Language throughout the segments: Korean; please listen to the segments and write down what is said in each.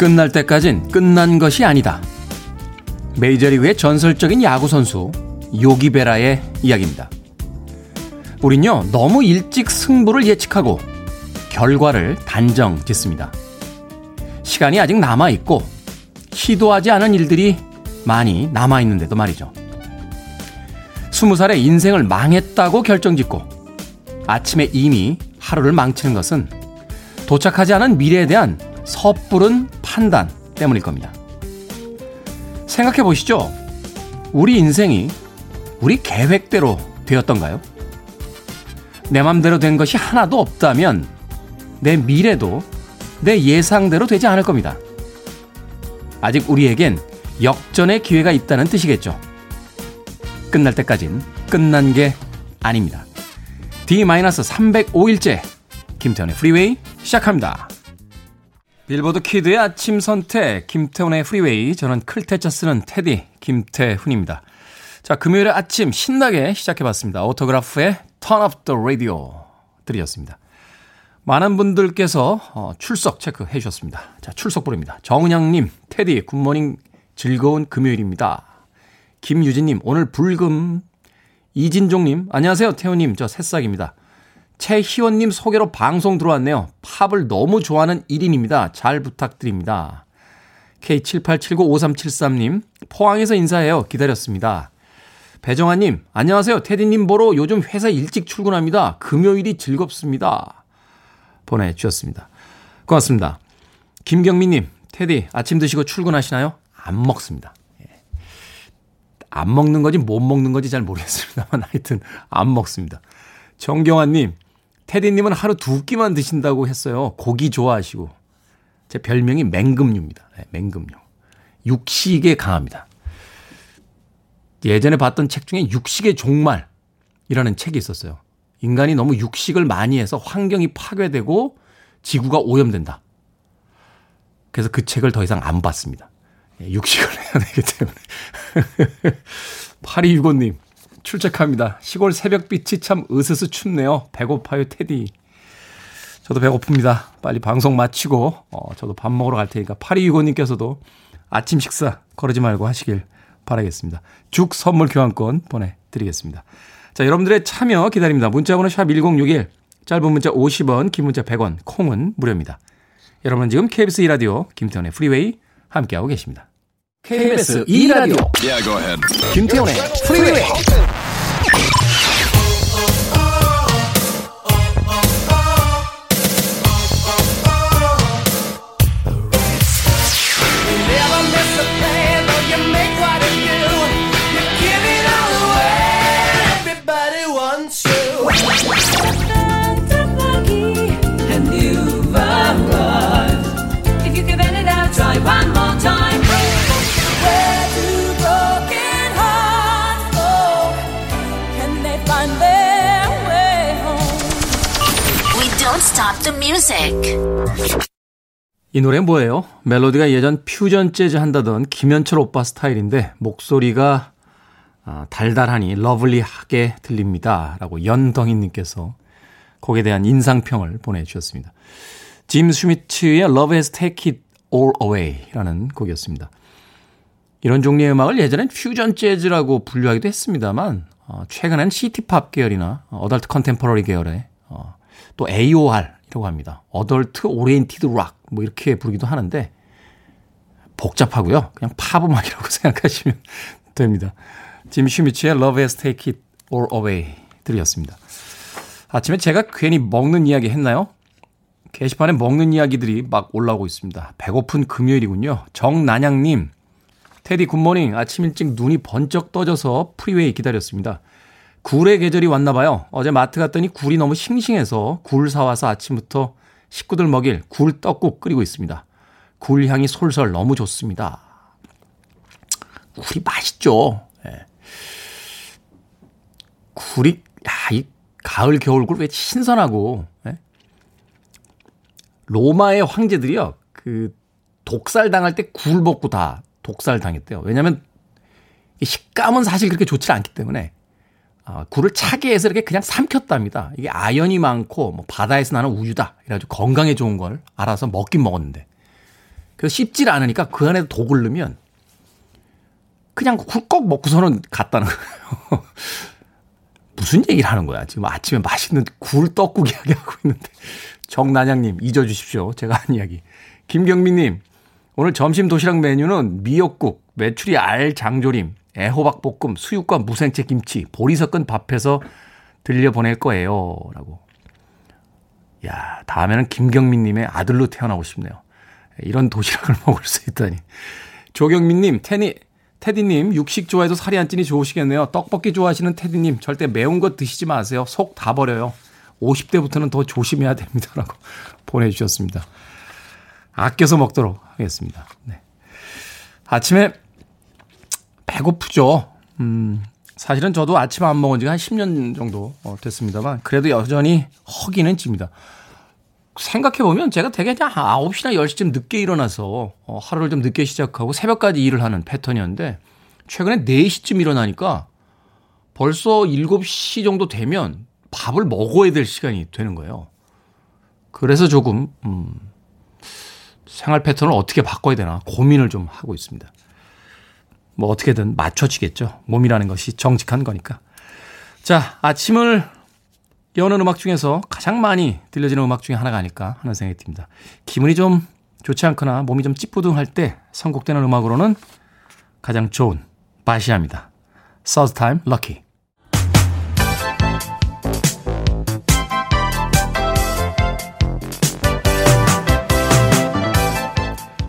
끝날 때까진 끝난 것이 아니다. 메이저리그의 전설적인 야구선수 요기베라의 이야기입니다. 우린요, 너무 일찍 승부를 예측하고 결과를 단정 짓습니다. 시간이 아직 남아있고 시도하지 않은 일들이 많이 남아있는데도 말이죠. 스무 살에 인생을 망했다고 결정짓고 아침에 이미 하루를 망치는 것은 도착하지 않은 미래에 대한 섣부른 판단 때문일 겁니다. 생각해 보시죠. 우리 인생이 우리 계획대로 되었던가요? 내 맘대로 된 것이 하나도 없다면 내 미래도 내 예상대로 되지 않을 겁니다. 아직 우리에겐 역전의 기회가 있다는 뜻이겠죠. 끝날 때까진 끝난 게 아닙니다. D-305일째 김태훈의 프리웨이 시작합니다. 빌보드 키드의 아침 선택 김태훈의 프리웨이 저는 클 태 자 쓰는 테디 김태훈입니다. 자 금요일의 아침 신나게 시작해봤습니다. 오토그라프의 Turn Up The Radio 들이었습니다. 많은 분들께서 어, 출석 체크해 주셨습니다. 자 출석 부릅니다. 정은양님 테디 굿모닝 즐거운 금요일입니다. 김유진님 오늘 불금 이진종님 안녕하세요 태훈님 저 새싹입니다. 최희원님 소개로 방송 들어왔네요. 팝을 너무 좋아하는 1인입니다. 잘 부탁드립니다. K78795373님, 포항에서 인사해요. 기다렸습니다. 배정아님, 안녕하세요. 테디님 보러 요즘 회사 일찍 출근합니다. 금요일이 즐겁습니다. 보내주셨습니다. 고맙습니다. 김경민님, 테디, 아침 드시고 출근하시나요? 안 먹습니다. 예. 안 먹는 건지 못 먹는 건지 잘 모르겠습니다만 하여튼 안 먹습니다. 정경환님, 테디님은 하루 두 끼만 드신다고 했어요. 고기 좋아하시고. 제 별명이 맹금류입니다. 네, 맹금류. 육식에 강합니다. 예전에 봤던 책 중에 육식의 종말이라는 책이 있었어요. 인간이 너무 육식을 많이 해서 환경이 파괴되고 지구가 오염된다. 그래서 그 책을 더 이상 안 봤습니다. 예, 육식을 해야 되기 때문에. 8265님, 출첵합니다. 시골 새벽빛이 참 으스스 춥네요. 배고파요, 테디. 저도 배고픕니다. 빨리 방송 마치고, 어, 저도 밥 먹으러 갈 테니까 8265님께서도 아침 식사 거르지 말고 하시길 바라겠습니다. 죽 선물 교환권 보내드리겠습니다. 자, 여러분들의 참여 기다립니다. 문자번호 샵 1061, 짧은 문자 50원, 긴 문자 100원, 콩은 무료입니다. 여러분은 지금 KBS 2라디오 김태훈의 프리웨이 함께하고 계십니다. KBS 2라디오 yeah, 김태훈의 프리웨이 이 노래 뭐예요? 멜로디가 예전 퓨전 재즈 한다던 김현철 오빠 스타일인데 목소리가 아, 달달하니 러블리하게 들립니다. 라고 연덩이님께서 곡에 대한 인상평을 보내주셨습니다. 짐 스미츠의 Love Has Taken It All Away 라는 곡이었습니다. 이런 종류의 음악을 예전엔 퓨전 재즈라고 분류하기도 했습니다만 어, 최근엔 city pop 계열이나 adult contemporary 계열의 어, 또 AOR 이라고 합니다. Adult Oriented Rock 뭐 이렇게 부르기도 하는데 복잡하고요. 그냥 팝 음악이라고 생각하시면 됩니다. 짐 슈미츠의 Love Has Taken It All Away 들으셨습니다. 아침에 제가 괜히 먹는 이야기 했나요? 게시판에 먹는 이야기들이 막 올라오고 있습니다. 배고픈 금요일이군요. 정난양님, 테디 good morning. 아침 일찍 눈이 번쩍 떠져서 프리웨이 기다렸습니다. 굴의 계절이 왔나 봐요. 어제 마트 갔더니 굴이 너무 싱싱해서 굴 사와서 아침부터 식구들 먹일 굴 떡국 끓이고 있습니다. 굴 향이 솔솔 너무 좋습니다. 굴이 맛있죠. 예. 굴이 야, 이 가을 겨울 굴 왜 신선하고 예? 로마의 황제들이요. 그 독살 당할 때 굴 먹고 다 독살 당했대요. 왜냐면 식감은 사실 그렇게 좋지 않기 때문에 어, 굴을 차게 해서 이렇게 그냥 삼켰답니다. 이게 아연이 많고 뭐 바다에서 나는 우유다. 이래가지고 건강에 좋은 걸 알아서 먹긴 먹었는데 그래서 씹질 않으니까 그 안에 독을 넣으면 그냥 훅꺽 먹고서는 갔다는 거예요. 무슨 얘기를 하는 거야? 지금 아침에 맛있는 굴 떡국 이야기하고 있는데. 정난양님, 잊어주십시오. 제가 한 이야기. 김경민님, 오늘 점심 도시락 메뉴는 미역국, 메추리 알 장조림, 애호박 볶음, 수육과 무생채 김치, 보리 섞은 밥해서 들려보낼 거예요. 라고. 야, 다음에는 김경민 님의 아들로 태어나고 싶네요. 이런 도시락을 먹을 수 있다니. 조경민 님, 테니, 테디님, 육식 좋아해도 살이 안 찌니 좋으시겠네요. 떡볶이 좋아하시는 테디님, 절대 매운 것 드시지 마세요. 속 다 버려요. 50대부터는 더 조심해야 됩니다. 라고 보내주셨습니다. 아껴서 먹도록 하겠습니다. 네. 아침에 배고프죠. 음, 사실은 저도 아침 안 먹은 지가 한 10년 정도 어, 됐습니다만, 그래도 여전히 허기는 찝니다. 생각해보면 제가 되게 그냥 9시나 10시쯤 늦게 일어나서 어, 하루를 좀 늦게 시작하고 새벽까지 일을 하는 패턴이었는데 최근에 4시쯤 일어나니까 벌써 7시 정도 되면 밥을 먹어야 될 시간이 되는 거예요. 그래서 조금 음, 생활 패턴을 어떻게 바꿔야 되나 고민을 좀 하고 있습니다. 뭐 어떻게든 맞춰지겠죠. 몸이라는 것이 정직한 거니까. 자, 아침을 여는 음악 중에서 가장 많이 들려지는 음악 중에 하나가 아닐까 하는 생각이 듭니다. 기분이 좀 좋지 않거나 몸이 좀 찌뿌둥할 때 선곡되는 음악으로는 가장 좋은 바시아입니다. First Time Lucky.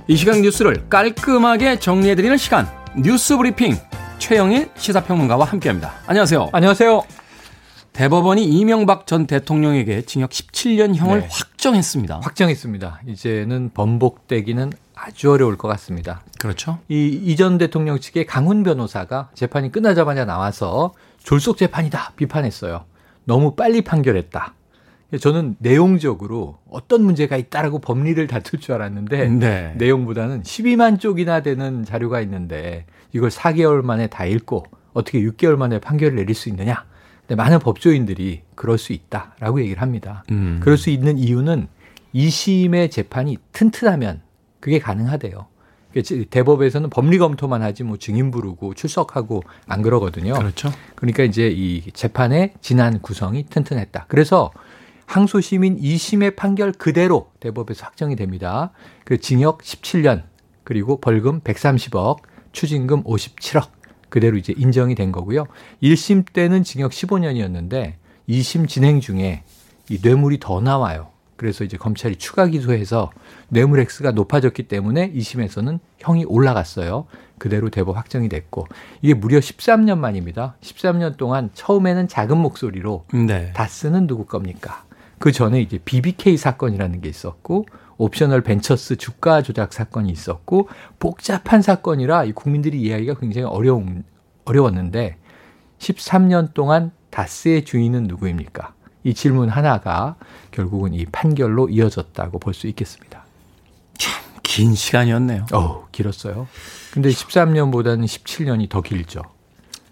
이 시간 뉴스를 깔끔하게 정리해드리는 시간 뉴스 브리핑 최영일 시사평론가와 함께합니다. 안녕하세요. 안녕하세요. 대법원이 이명박 전 대통령에게 징역 17년형을 네. 확정했습니다. 확정했습니다. 이제는 번복되기는 아주 어려울 것 같습니다. 그렇죠. 이 이전 대통령 측의 강훈 변호사가 재판이 끝나자마자 나와서 졸속 재판이다 비판했어요. 너무 빨리 판결했다. 저는 내용적으로 어떤 문제가 있다라고 법리를 다툴 줄 알았는데 네. 내용보다는 12만 쪽이나 되는 자료가 있는데 이걸 4개월 만에 다 읽고 어떻게 6개월 만에 판결을 내릴 수 있느냐? 근데 많은 법조인들이 그럴 수 있다라고 얘기를 합니다. 음. 그럴 수 있는 이유는 2심의 재판이 튼튼하면 그게 가능하대요. 대법에서는 법리 검토만 하지 뭐 증인 부르고 출석하고 안 그러거든요. 그렇죠. 그러니까 이제 이 재판의 지난 구성이 튼튼했다. 그래서 항소심인 2심의 판결 그대로 대법에서 확정이 됩니다. 그 징역 17년 그리고 벌금 130억, 추징금 57억. 그대로 이제 인정이 된 거고요. 1심 때는 징역 15년이었는데 2심 진행 중에 이 뇌물이 더 나와요. 그래서 이제 검찰이 추가 기소해서 뇌물 액수가 높아졌기 때문에 2심에서는 형이 올라갔어요. 그대로 대법 확정이 됐고 이게 무려 13년 만입니다. 13년 동안 처음에는 작은 목소리로 네. 다스는 누구 겁니까? 그 전에 이제 BBK 사건이라는 게 있었고 옵셔널 벤처스 주가 조작 사건이 있었고 복잡한 사건이라 국민들이 이해하기가 굉장히 어려운 어려웠는데 13년 동안 다스의 주인은 누구입니까? 이 질문 하나가 결국은 이 판결로 이어졌다고 볼 수 있겠습니다. 참 긴 시간이었네요. 어, 길었어요. 근데 13년보다는 17년이 더 길죠.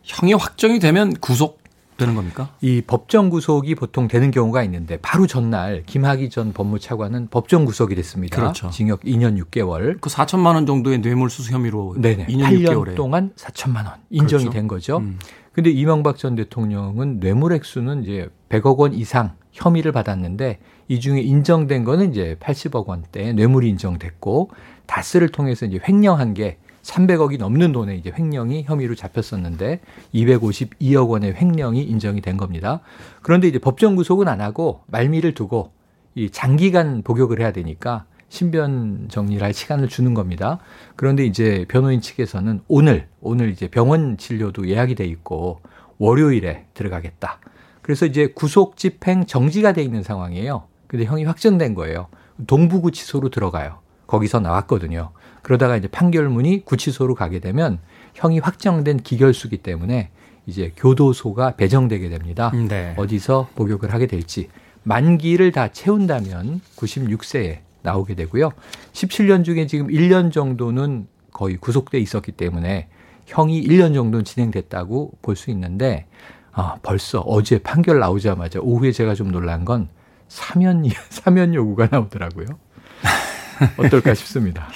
형이 확정이 되면 구속 되는 겁니까? 이 법정 구속이 보통 되는 경우가 있는데 바로 전날 김학의 전 법무차관은 법정 구속이 됐습니다. 그렇죠. 징역 2년 6개월. 그 4천만 원 정도의 뇌물수수 혐의로 네네. 2년 8년 6개월에. 동안 4천만 원 인정이 그렇죠. 된 거죠. 음. 근데 이명박 전 대통령은 뇌물 액수는 이제 100억 원 이상 혐의를 받았는데 이 중에 인정된 거는 이제 80억 원대 뇌물이 인정됐고 다스를 통해서 이제 횡령한 게 300억이 넘는 돈에 이제 횡령이 혐의로 잡혔었는데 252억 원의 횡령이 인정이 된 겁니다. 그런데 이제 법정 구속은 안 하고 말미를 두고 이 장기간 복역을 해야 되니까 신변 정리를 할 시간을 주는 겁니다. 그런데 이제 변호인 측에서는 오늘 오늘 이제 병원 진료도 예약이 돼 있고 월요일에 들어가겠다. 그래서 이제 구속 집행 정지가 돼 있는 상황이에요. 근데 형이 확정된 거예요. 동부구치소로 들어가요. 거기서 나왔거든요. 그러다가 이제 판결문이 구치소로 가게 되면 형이 확정된 기결수기 때문에 이제 교도소가 배정되게 됩니다. 네. 어디서 복역을 하게 될지 만기를 다 채운다면 96세에 나오게 되고요. 17년 중에 지금 1년 정도는 거의 구속돼 있었기 때문에 형이 1년 정도는 진행됐다고 볼 수 있는데 아, 벌써 어제 판결 나오자마자 오후에 제가 좀 놀란 건 사면 사면 요구가 나오더라고요. 어떨까 싶습니다.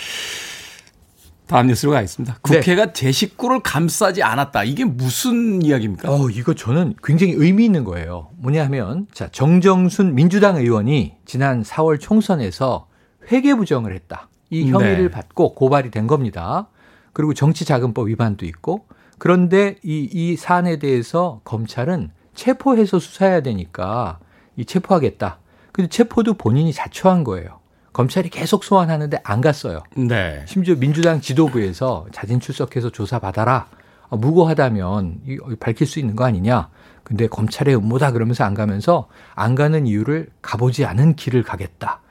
다음 뉴스로 가겠습니다. 네. 국회가 네. 제 식구를 감싸지 않았다. 이게 무슨 이야기입니까? 어, 이거 저는 굉장히 의미 있는 거예요. 뭐냐 하면, 자, 정정순 민주당 의원이 지난 4월 총선에서 회계 부정을 했다. 이 혐의를 네. 받고 고발이 된 겁니다. 그리고 정치자금법 위반도 있고, 그런데 이, 이 사안에 대해서 검찰은 체포해서 수사해야 되니까 이 체포하겠다. 근데 체포도 본인이 자초한 거예요. 검찰이 계속 소환하는데 안 갔어요. 네. 심지어 민주당 지도부에서 자진 출석해서 조사 받아라. 아, 무고하다면 밝힐 수 있는 거 아니냐. 근데 검찰의 음모다 그러면서 안 가면서 안 가는 이유를 가보지 않은 길을 가겠다.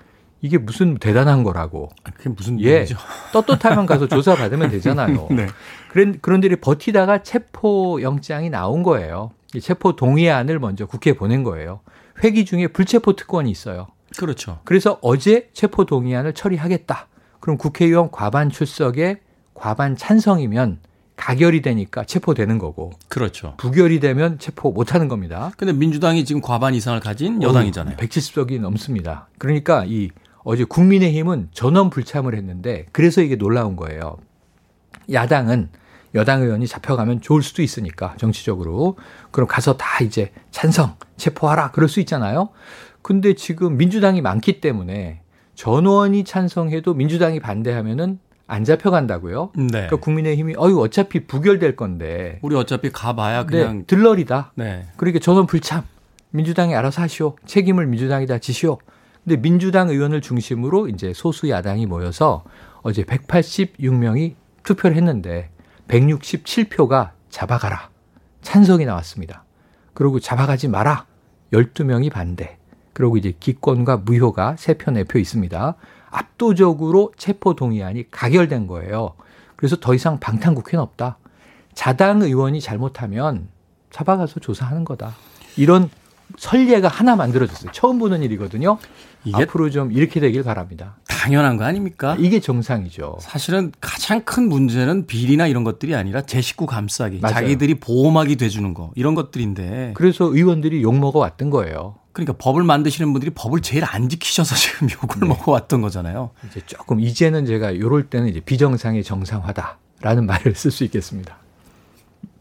이게 무슨 대단한 거라고. 아, 그게 무슨 예, 얘기죠? 떳떳하면 가서 조사 받으면 되잖아요. 네. 그런 그런들이 버티다가 체포 영장이 나온 거예요. 체포 동의안을 먼저 국회에 보낸 거예요. 회기 중에 불체포 특권이 있어요. 그렇죠. 그래서 어제 체포 동의안을 처리하겠다. 그럼 국회의원 과반 출석에 과반 찬성이면 가결이 되니까 체포되는 거고. 그렇죠. 부결이 되면 체포 못 하는 겁니다. 근데 민주당이 지금 과반 이상을 가진 여당이잖아요. 170석이 넘습니다. 그러니까 이 어제 국민의힘은 전원 불참을 했는데 그래서 이게 놀라운 거예요. 야당은 여당 의원이 잡혀가면 좋을 수도 있으니까 정치적으로 그럼 가서 다 이제 찬성 체포하라 그럴 수 있잖아요. 근데 지금 민주당이 많기 때문에 전원이 찬성해도 민주당이 반대하면은 안 잡혀간다고요. 네. 그러니까 국민의힘이 어유 어차피 부결될 건데 우리 어차피 가봐야 네, 그냥 네, 들러리다. 네. 그러니까 전원 불참. 민주당이 알아서 하시오. 책임을 민주당이 다 지시오. 근데 민주당 의원을 중심으로 이제 소수 야당이 모여서 어제 186명이 투표를 했는데 167표가 잡아가라. 찬성이 나왔습니다. 그리고 잡아가지 마라. 12명이 반대. 그리고 이제 기권과 무효가 3표, 4표 있습니다. 압도적으로 체포 동의안이 가결된 거예요. 그래서 더 이상 방탄국회는 없다. 자당 의원이 잘못하면 잡아가서 조사하는 거다. 이런 선례가 하나 만들어졌어요. 처음 보는 일이거든요. 앞으로 좀 이렇게 되길 바랍니다. 당연한 거 아닙니까? 이게 정상이죠. 사실은 가장 큰 문제는 비리나 이런 것들이 아니라 제 식구 감싸기, 맞아요. 자기들이 보호막이 돼주는 거 이런 것들인데. 그래서 의원들이 욕 먹어 왔던 거예요. 그러니까 법을 만드시는 분들이 법을 제일 안 지키셔서 지금 욕을 네. 먹어 왔던 거잖아요. 이제 조금 이제는 제가 이럴 때는 이제 비정상의 정상화다라는 말을 쓸 수 있겠습니다.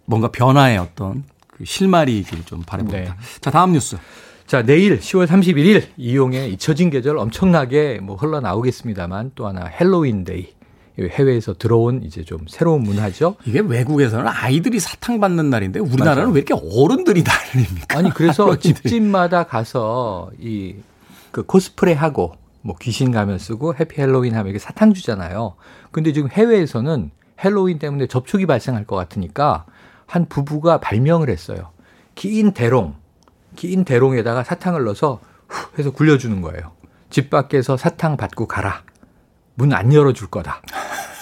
뭔가 변화의 어떤 그 실마리이길 좀 바라봅니다. 네. 자 다음 뉴스. 자, 내일 10월 31일 이용의 잊혀진 계절 엄청나게 뭐 흘러나오겠습니다만 또 하나 헬로윈데이. 해외에서 들어온 이제 좀 새로운 문화죠. 이게 외국에서는 아이들이 사탕 받는 날인데 우리나라는 맞아. 왜 이렇게 어른들이 날입니까? 아니 그래서 집집마다 가서 이 그 코스프레 하고 뭐 귀신 가면 쓰고 Happy Halloween 하면 이게 사탕 주잖아요. 근데 지금 해외에서는 헬로윈 때문에 접촉이 발생할 것 같으니까 한 부부가 발명을 했어요. 긴 대롱 긴 대롱에다가 사탕을 넣어서 후 해서 굴려주는 거예요. 집 밖에서 사탕 받고 가라. 문 안 열어줄 거다.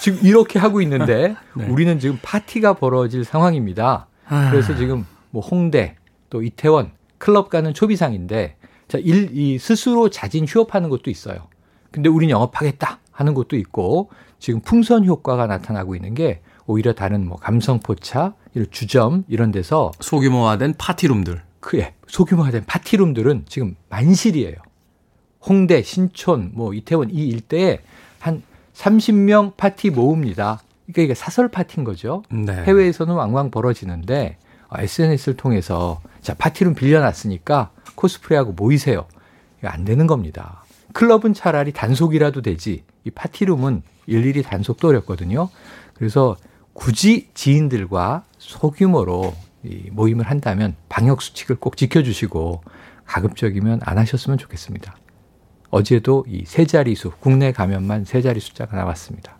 지금 이렇게 하고 있는데 네. 우리는 지금 파티가 벌어질 상황입니다. 아. 그래서 지금 뭐 홍대 또 이태원 클럽 가는 초비상인데 자, 일, 이 스스로 자진 휴업하는 것도 있어요. 근데 우린 영업하겠다 하는 것도 있고 지금 풍선 효과가 나타나고 있는 게 오히려 다른 뭐 감성포차, 이런 주점 이런 데서 소규모화된 파티룸들 그에 소규모화된 파티룸들은 지금 만실이에요. 홍대, 신촌, 뭐 이태원 이 일대에 한 30명 파티 모읍니다. 그러니까 이게 사설 파티인 거죠. 네. 해외에서는 왕왕 벌어지는데 SNS를 통해서 자 파티룸 빌려놨으니까 코스프레하고 모이세요. 이거 안 되는 겁니다. 클럽은 차라리 단속이라도 되지 이 파티룸은 일일이 단속도 어렵거든요. 그래서 굳이 지인들과 소규모로 이 모임을 한다면 방역 수칙을 꼭 지켜주시고 가급적이면 안 하셨으면 좋겠습니다. 어제도 이 세 자리수 국내 감염만 세 자리 숫자가 나왔습니다.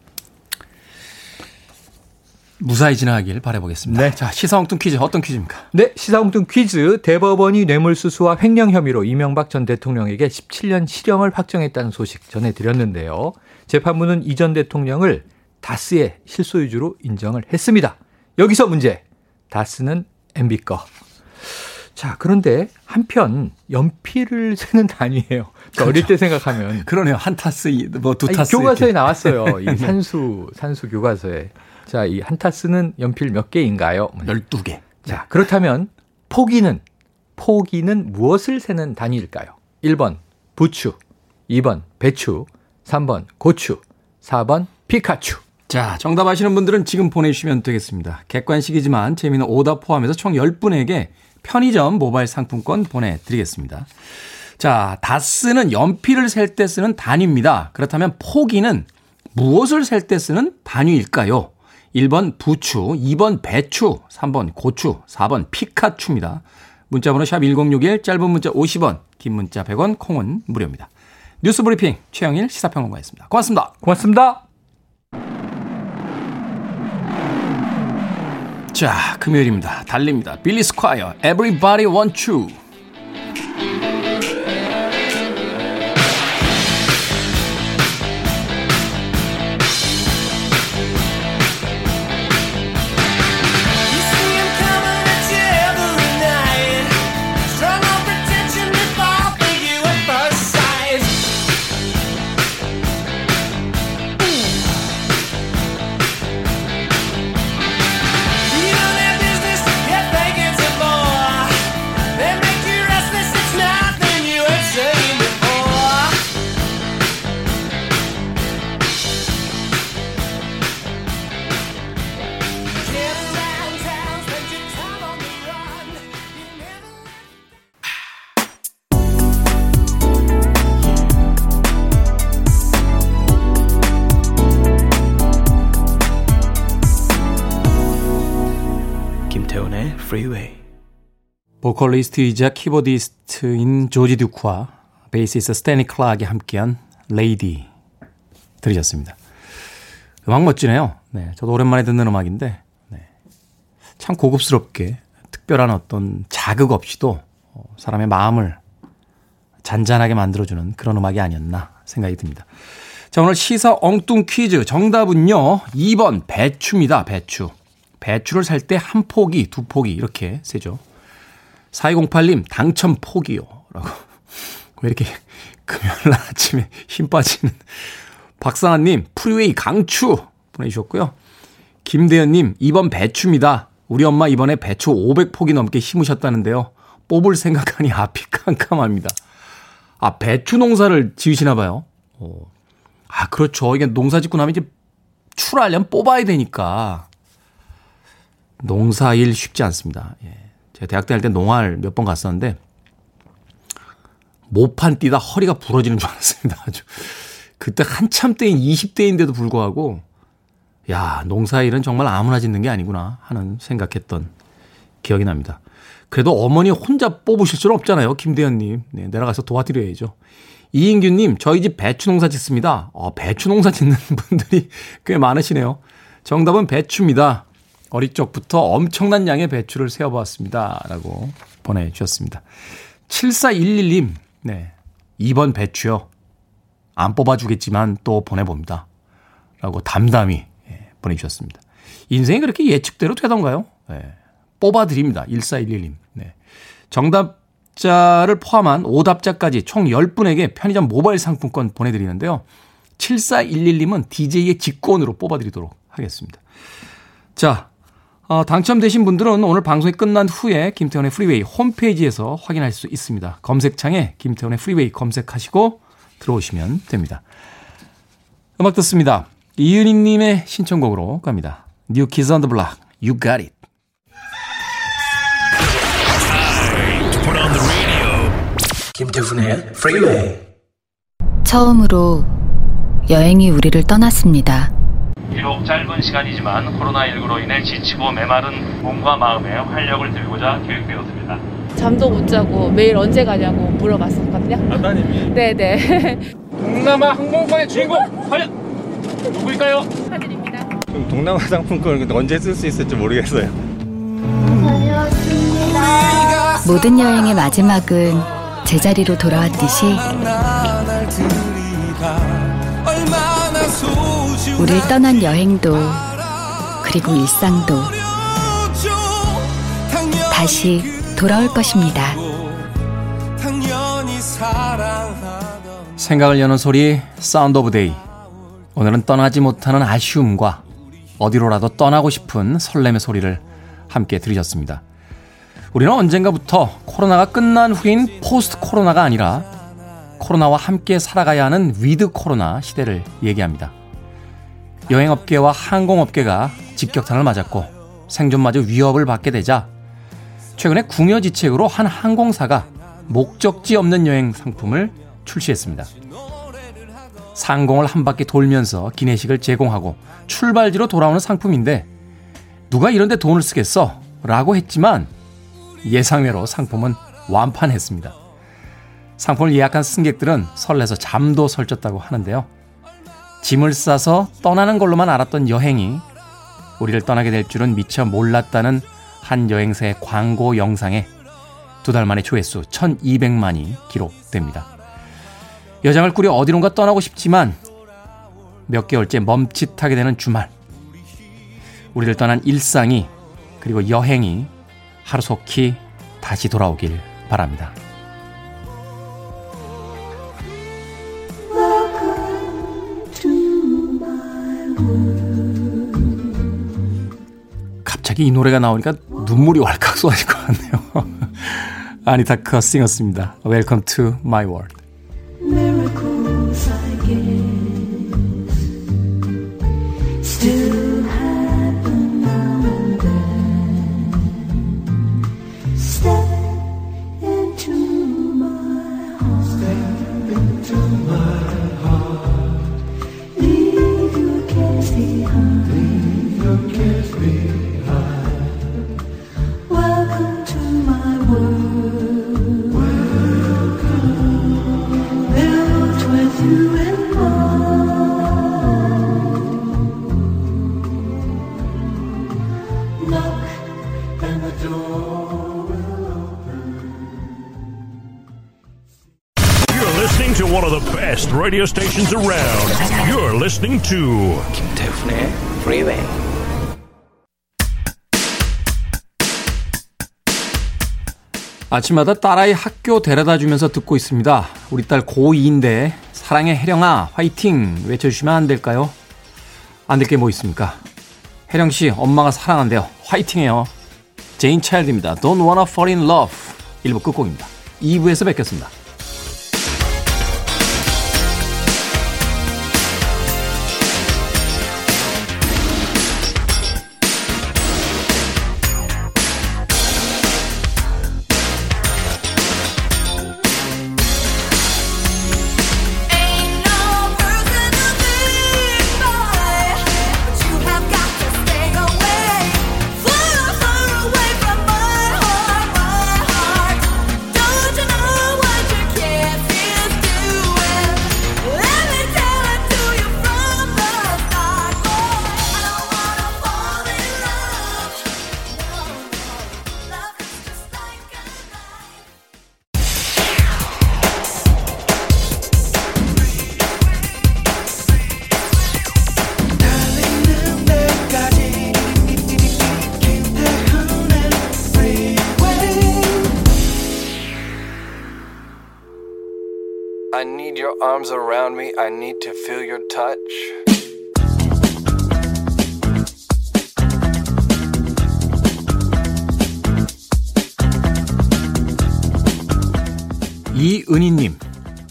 무사히 지나가길 바라보겠습니다. 네. 자, 시사홍뚱 퀴즈 어떤 퀴즈입니까? 네, 시사홍뚱 퀴즈. 대법원이 뇌물수수와 횡령 혐의로 이명박 전 대통령에게 17년 실형을 확정했다는 소식 전해드렸는데요. 재판부는 이 전 대통령을 다스의 실소유주로 인정을 했습니다. 여기서 문제. 다스는 MB 거. 자, 그런데 한편 연필을 쓰는 단위예요. 그렇죠. 어릴 때 생각하면 그러네요. 한 타스 뭐두 타스 교과서에 이렇게. 나왔어요. 이 네. 산수 산수 교과서에. 자, 이 한 타스는 연필 몇 개인가요? 12개. 자, 그렇다면 포기는 포기는 무엇을 세는 단위일까요? 1번 부추, 2번 배추, 3번 고추, 4번 피카츄. 자, 정답 아시는 분들은 지금 보내주시면 되겠습니다. 객관식이지만 재미는 오답 포함해서 총 10분에게 편의점 모바일 상품권 보내드리겠습니다. 자, 다스는 연필을 셀 때 쓰는 단위입니다. 그렇다면 포기는 무엇을 셀 때 쓰는 단위일까요? 1번 부추, 2번 배추, 3번 고추, 4번 피카츄입니다. 문자번호 샵 1061, 짧은 문자 50원, 긴 문자 100원, 콩은 무료입니다. 뉴스 브리핑 최영일 시사평론가였습니다. 고맙습니다. 고맙습니다. 자, 금요일입니다. 달립니다. 빌리 스콰이어, Everybody Want You. 보컬리스트이자 키보디스트인 조지 듀크와 베이시스트 스탠리 클락이 함께한 Lady 들으셨습니다. 음악 멋지네요. 네, 저도 오랜만에 듣는 음악인데 네, 참 고급스럽게 특별한 어떤 자극 없이도 사람의 마음을 잔잔하게 만들어주는 그런 음악이 아니었나 생각이 듭니다. 자, 오늘 시사 엉뚱 퀴즈 정답은요. 2번 배추입니다. 배추. 배추를 살 때 한 포기, 두 포기 이렇게 세죠. 4208님, 당첨 포기요. 라고. 왜 이렇게 금요일 아침에 힘 빠지는. 박상아님, 프리웨이 강추 보내주셨고요. 김대현님, 이번 배추입니다. 우리 엄마 이번에 배추 500포기 넘게 심으셨다는데요. 뽑을 생각하니 앞이 캄캄합니다. 아, 배추 농사를 지으시나 봐요. 오. 아, 그렇죠. 이게 농사 짓고 나면 이제 출하려면 뽑아야 되니까. 농사일 쉽지 않습니다. 예. 제가 대학 다닐 때 농활 몇 번 갔었는데 모판 뛰다 허리가 부러지는 줄 알았습니다. 아주. 그때 한참 때인 20대인데도 불구하고 야, 농사일은 정말 아무나 짓는 게 아니구나 하는 생각했던 기억이 납니다. 그래도 어머니 혼자 뽑으실 수는 없잖아요. 김대현님. 네, 내려가서 도와드려야죠. 이인규님, 저희 집 배추 농사 짓습니다. 어, 배추 농사 짓는 분들이 꽤 많으시네요. 정답은 배추입니다. 어릴 적부터 엄청난 양의 배추를 세어보았습니다. 라고 보내주셨습니다. 7411님, 네. 2번 배추요. 안 뽑아주겠지만 또 보내봅니다. 라고 담담히 예, 보내주셨습니다. 인생이 그렇게 예측대로 되던가요? 네. 뽑아드립니다. 1411님. 네. 정답자를 포함한 오답자까지 총 10분에게 편의점 모바일 상품권 보내드리는데요. 7411님은 DJ의 직권으로 뽑아드리도록 하겠습니다. 자, 어, 당첨되신 분들은 오늘 방송이 끝난 후에 김태훈의 프리웨이 홈페이지에서 확인할 수 있습니다. 검색창에 김태훈의 프리웨이 검색하시고 들어오시면 됩니다. 음악 듣습니다. 이은희님의 신청곡으로 갑니다. New Kids on the Block, You Got It. 김태훈의 프리웨이 처음으로 여행이 우리를 떠났습니다. 비록 짧은 시간이지만 코로나19로 인해 지치고 메마른 몸과 마음에 활력을 들고자 계획되었습니다. 잠도 못 자고 매일 언제 가냐고 물어봤었거든요. 아따님이 네네. 동남아 항공권의 주인공 과연 누구일까요? 축하드립니다. 동남아 상품권 언제 쓸 수 있을지 모르겠어요. 모든 여행의 마지막은 제자리로 돌아왔듯이 우릴 떠난 여행도 그리고 일상도 다시 돌아올 것입니다. 생각을 여는 소리 Sound of Day. 오늘은 떠나지 못하는 아쉬움과 어디로라도 떠나고 싶은 설렘의 소리를 함께 들으셨습니다. 우리는 언젠가부터 코로나가 끝난 후인 포스트 코로나가 아니라 코로나와 함께 살아가야 하는 위드 코로나 시대를 얘기합니다. 여행업계와 항공업계가 직격탄을 맞았고 생존마저 위협을 받게 되자 최근에 궁여지책으로 한 항공사가 목적지 없는 여행 상품을 출시했습니다. 상공을 한 바퀴 돌면서 기내식을 제공하고 출발지로 돌아오는 상품인데 누가 이런데 돈을 쓰겠어? 라고 했지만 예상외로 상품은 완판했습니다. 상품을 예약한 승객들은 설레서 잠도 설쳤다고 하는데요. 짐을 싸서 떠나는 걸로만 알았던 여행이 우리를 떠나게 될 줄은 미처 몰랐다는 한 여행사의 광고 영상에 두 달 만에 조회수 1200만이 기록됩니다. 여장을 꾸려 어디론가 떠나고 싶지만 몇 개월째 멈칫하게 되는 주말. 우리를 떠난 일상이 그리고 여행이 하루속히 다시 돌아오길 바랍니다. 갑자기 이 노래가 나오니까 눈물이 왈칵 쏟아질 것 같네요. 아니타 커싱었습니다. Welcome to my world. Radio stations around. You're listening to 김태훈의 Freeway. 아침마다 딸아이 학교 데려다 주면서 듣고 있습니다. 우리 딸 고2인데 사랑해 혜령아 화이팅 외쳐주시면 안 될까요? 안 될 게 뭐 있습니까? 혜령씨 엄마가 사랑한대요. 화이팅해요. 제인 차일드입니다. Don't wanna fall in love 1부 끝곡입니다. 2부에서 뵙겠습니다.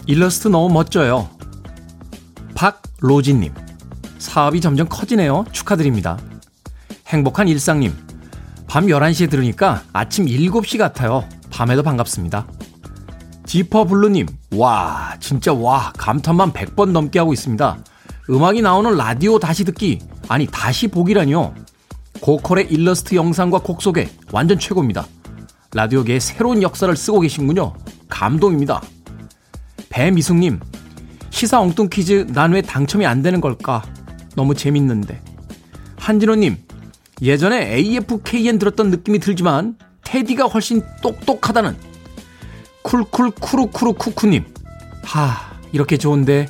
일러스트 너무 멋져요. 박로진님, 사업이 점점 커지네요. 축하드립니다. 행복한 일상님, 밤 11시에 들으니까 아침 7시 같아요. 밤에도 반갑습니다. 지퍼블루님, 와, 진짜 와, 감탄만 100번 넘게 하고 있습니다. 음악이 나오는 라디오 다시 듣기, 아니, 다시 보기라니요. 고퀄의 일러스트 영상과 곡 소개, 완전 최고입니다. 라디오계의 새로운 역사를 쓰고 계신군요. 감동입니다. 배미숙님, 시사 엉뚱 퀴즈 난 왜 당첨이 안 되는 걸까? 너무 재밌는데. 한진호님, 예전에 AFKN 들었던 느낌이 들지만 테디가 훨씬 똑똑하다는 쿨쿨쿠루쿠루쿠쿠님. 하, 이렇게 좋은데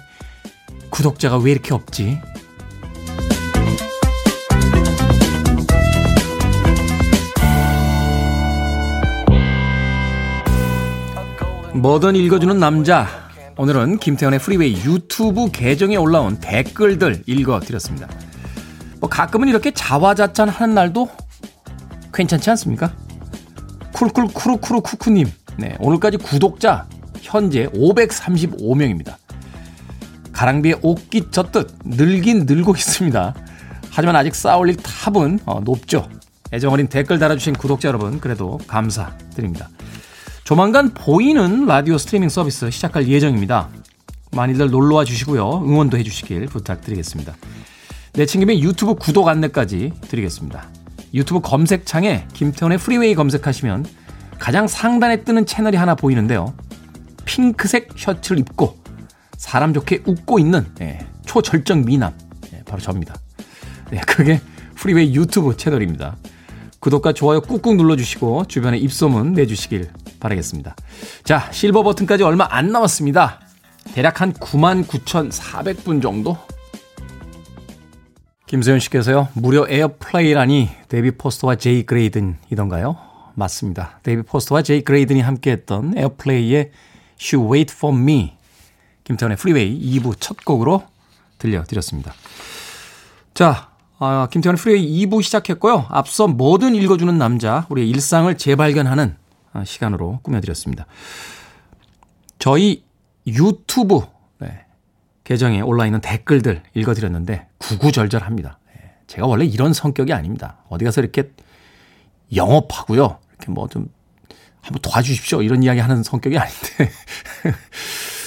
구독자가 왜 이렇게 없지? 뭐든 읽어주는 남자. 오늘은 김태훈의 프리웨이 유튜브 계정에 올라온 댓글들 읽어드렸습니다. 뭐 가끔은 이렇게 자화자찬 하는 날도 괜찮지 않습니까? 쿨쿨쿠루쿠루쿠쿠님. 네, 오늘까지 구독자 현재 535명입니다. 가랑비에 옷깃 젖듯 늘긴 늘고 있습니다. 하지만 아직 쌓아올릴 탑은 어, 높죠. 애정어린 댓글 달아주신 구독자 여러분 그래도 감사드립니다. 조만간 보이는 라디오 스트리밍 서비스 시작할 예정입니다. 많이들 놀러와 주시고요. 응원도 해주시길 부탁드리겠습니다. 내친김에 유튜브 구독 안내까지 드리겠습니다. 유튜브 검색창에 김태훈의 프리웨이 검색하시면 가장 상단에 뜨는 채널이 하나 보이는데요. 핑크색 셔츠를 입고 사람 좋게 웃고 있는 예, 초절정 미남 예, 바로 접니다. 네, 그게 프리웨이 유튜브 채널입니다. 구독과 좋아요 꾹꾹 눌러주시고 주변에 입소문 내주시길 바라겠습니다. 자, 실버 버튼까지 얼마 안 남았습니다. 대략 한 99,400분 정도? 김세현 씨께서요, 무려 에어플레이라니 데이비드 포스터와 제이 그레이든이던가요? 맞습니다. 데이비드 포스터와 제이 그레이든이 함께했던 에어플레이의 She Waits For Me 김태훈의 프리웨이 2부 첫 곡으로 들려드렸습니다. 자, 아, 김태현의 프리웨이 2부 시작했고요. 앞서 뭐든 읽어주는 남자, 우리의 일상을 재발견하는 아, 시간으로 꾸며드렸습니다. 저희 유튜브 네, 계정에 올라 있는 댓글들 읽어드렸는데 구구절절합니다. 네, 제가 원래 이런 성격이 아닙니다. 어디 가서 이렇게 영업하고요. 이렇게 뭐 좀 한번 도와주십시오. 이런 이야기 하는 성격이 아닌데.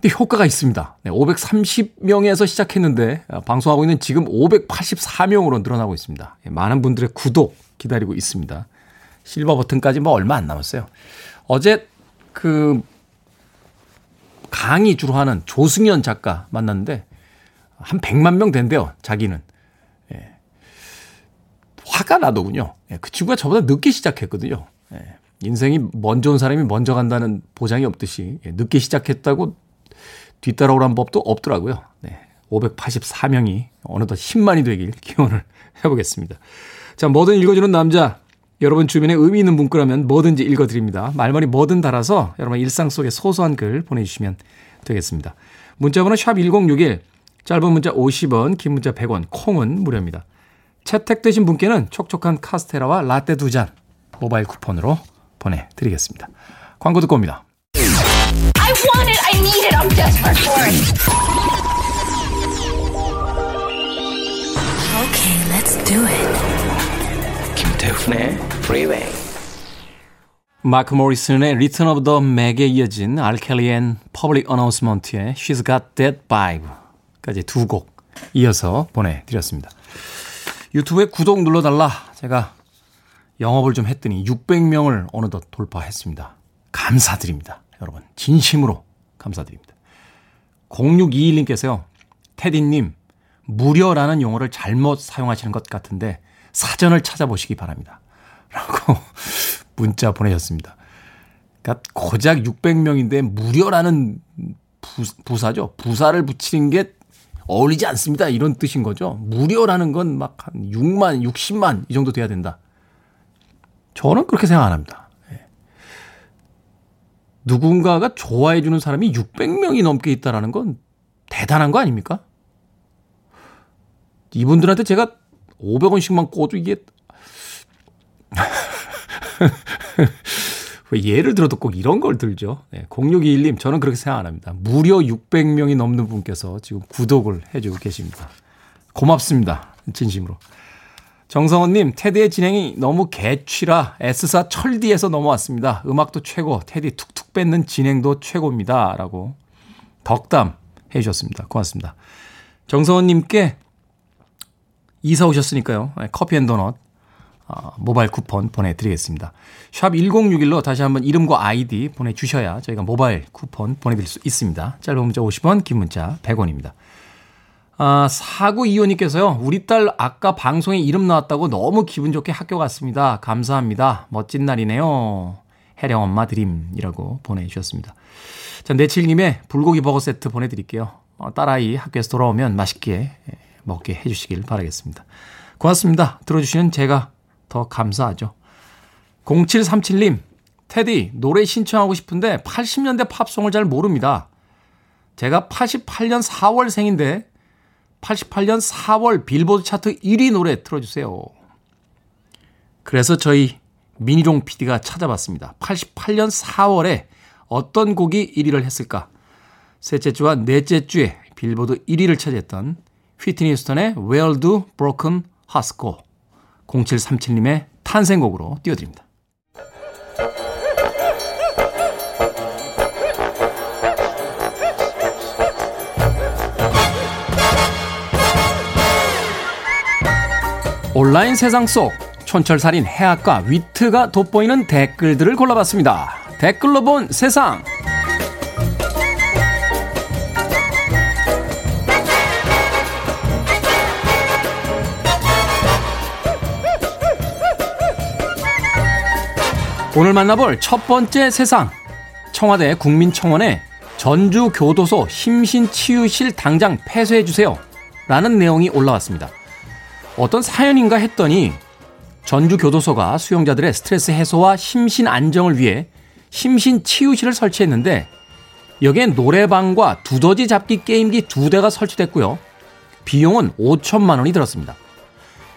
근데 효과가 있습니다. 네, 530명에서 시작했는데 아, 방송하고 있는 지금 584명으로 늘어나고 있습니다. 예, 많은 분들의 구독 기다리고 있습니다. 실버 버튼까지 뭐 얼마 안 남았어요. 어제 그 강의 주로 하는 조승현 작가 만났는데 한 100만 명 된대요. 자기는. 예. 화가 나더군요. 예, 그 친구가 저보다 늦게 시작했거든요. 예. 인생이 먼저 온 사람이 먼저 간다는 보장이 없듯이 예, 늦게 시작했다고 뒤따라오란 법도 없더라고요. 네. 584명이 어느덧 10만이 되길 기원을 해보겠습니다. 자, 뭐든 읽어주는 남자. 여러분 주변에 의미 있는 문구라면 뭐든지 읽어드립니다. 말머리 뭐든 달아서 여러분 일상 속의 소소한 글 보내주시면 되겠습니다. 문자번호 샵 1061, 짧은 문자 50원, 긴 문자 100원, 콩은 무료입니다. 채택되신 분께는 촉촉한 카스테라와 라떼 두 잔 모바일 쿠폰으로 보내드리겠습니다. 광고 듣고 옵니다. I want it. I need it. I'm desperate for it. Okay, let's do it. 김태훈의 Freeway. 마크 모리슨의 Return of the Mac에 이어진 알 켈리 and Public Announcement의 She's Got That Vibe까지 두 곡 이어서 보내드렸습니다. 유튜브에 구독 눌러달라 제가 영업을 좀 했더니 600명을 어느덧 돌파했습니다. 감사드립니다. 여러분, 진심으로 감사드립니다. 0621님께서요, 테디님, 무료라는 용어를 잘못 사용하시는 것 같은데 사전을 찾아보시기 바랍니다. 라고 문자 보내셨습니다. 그러니까 고작 600명인데 무료라는 부, 부사죠. 부사를 붙이는 게 어울리지 않습니다. 이런 뜻인 거죠. 무료라는 건 막 한 6만, 60만 이 정도 돼야 된다. 저는 그렇게 생각 안 합니다. 누군가가 좋아해 주는 사람이 600명이 넘게 있다라는 건 대단한 거 아닙니까? 이분들한테 제가 500원씩만 꿔도 이게 왜 예를 들어도 꼭 이런 걸 들죠. 네, 0621님 저는 그렇게 생각 안 합니다. 무려 600명이 넘는 분께서 지금 구독을 해주고 계십니다. 고맙습니다. 진심으로. 정성원님, 테디의 진행이 너무 개취라 S사 철디에서 넘어왔습니다. 음악도 최고, 테디 툭툭 뱉는 진행도 최고입니다. 라고 덕담 해주셨습니다. 고맙습니다. 정성원님께 이사 오셨으니까요. 네, 커피 and 도넛 어, 모바일 쿠폰 보내드리겠습니다. 샵 1061로 다시 한번 이름과 아이디 보내주셔야 저희가 모바일 쿠폰 보내드릴 수 있습니다. 짧은 문자 50원, 긴 문자 100원입니다. 아, 사구 이호님께서요, 우리 딸 아까 방송에 이름 나왔다고 너무 기분 좋게 학교 갔습니다. 감사합니다. 멋진 날이네요. 혜령 엄마 드림이라고 보내주셨습니다. 자, 내칠님의 불고기 버거 세트 보내드릴게요. 어, 딸아이 학교에서 돌아오면 맛있게 예, 먹게 해주시길 바라겠습니다. 고맙습니다. 들어주시는 제가 더 감사하죠. 0737님, 테디, 노래 신청하고 싶은데 80년대 팝송을 잘 모릅니다. 제가 88년 4월생인데 88년 4월 빌보드 차트 1위 노래 틀어주세요. 그래서 저희 미니롱 PD가 찾아봤습니다. 88년 4월에 어떤 곡이 1위를 했을까? 셋째 주와 넷째 주에 빌보드 1위를 차지했던 휘트니 스턴의 Where Do Broken Hearts Go 0737님의 탄생곡으로 띄워드립니다. 온라인 세상 속 촌철살인 해학과 위트가 돋보이는 댓글들을 골라봤습니다. 댓글로 본 세상. 오늘 만나볼 첫 번째 세상. 청와대 국민청원에 전주교도소 심신치유실 당장 폐쇄해주세요. 라는 내용이 올라왔습니다. 어떤 사연인가 했더니 전주교도소가 수용자들의 스트레스 해소와 심신 안정을 위해 심신 치유실을 설치했는데 여기에 노래방과 두더지 잡기 게임기 두 대가 설치됐고요. 비용은 5천만 원이 들었습니다.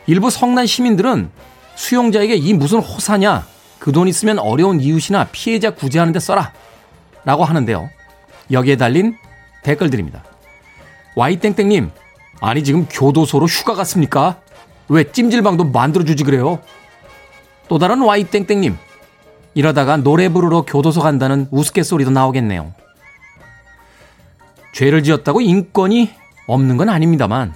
일부 성난 시민들은 수용자에게 이 무슨 호사냐 그 돈 있으면 어려운 이웃이나 피해자 구제하는 데 써라 라고 하는데요. 여기에 달린 댓글들입니다. 와이땡땡님 아니 지금 교도소로 휴가 갔습니까? 왜 찜질방도 만들어주지 그래요? 또 다른 와이땡땡님 이러다가 노래 부르러 교도소 간다는 우스갯소리도 나오겠네요. 죄를 지었다고 인권이 없는 건 아닙니다만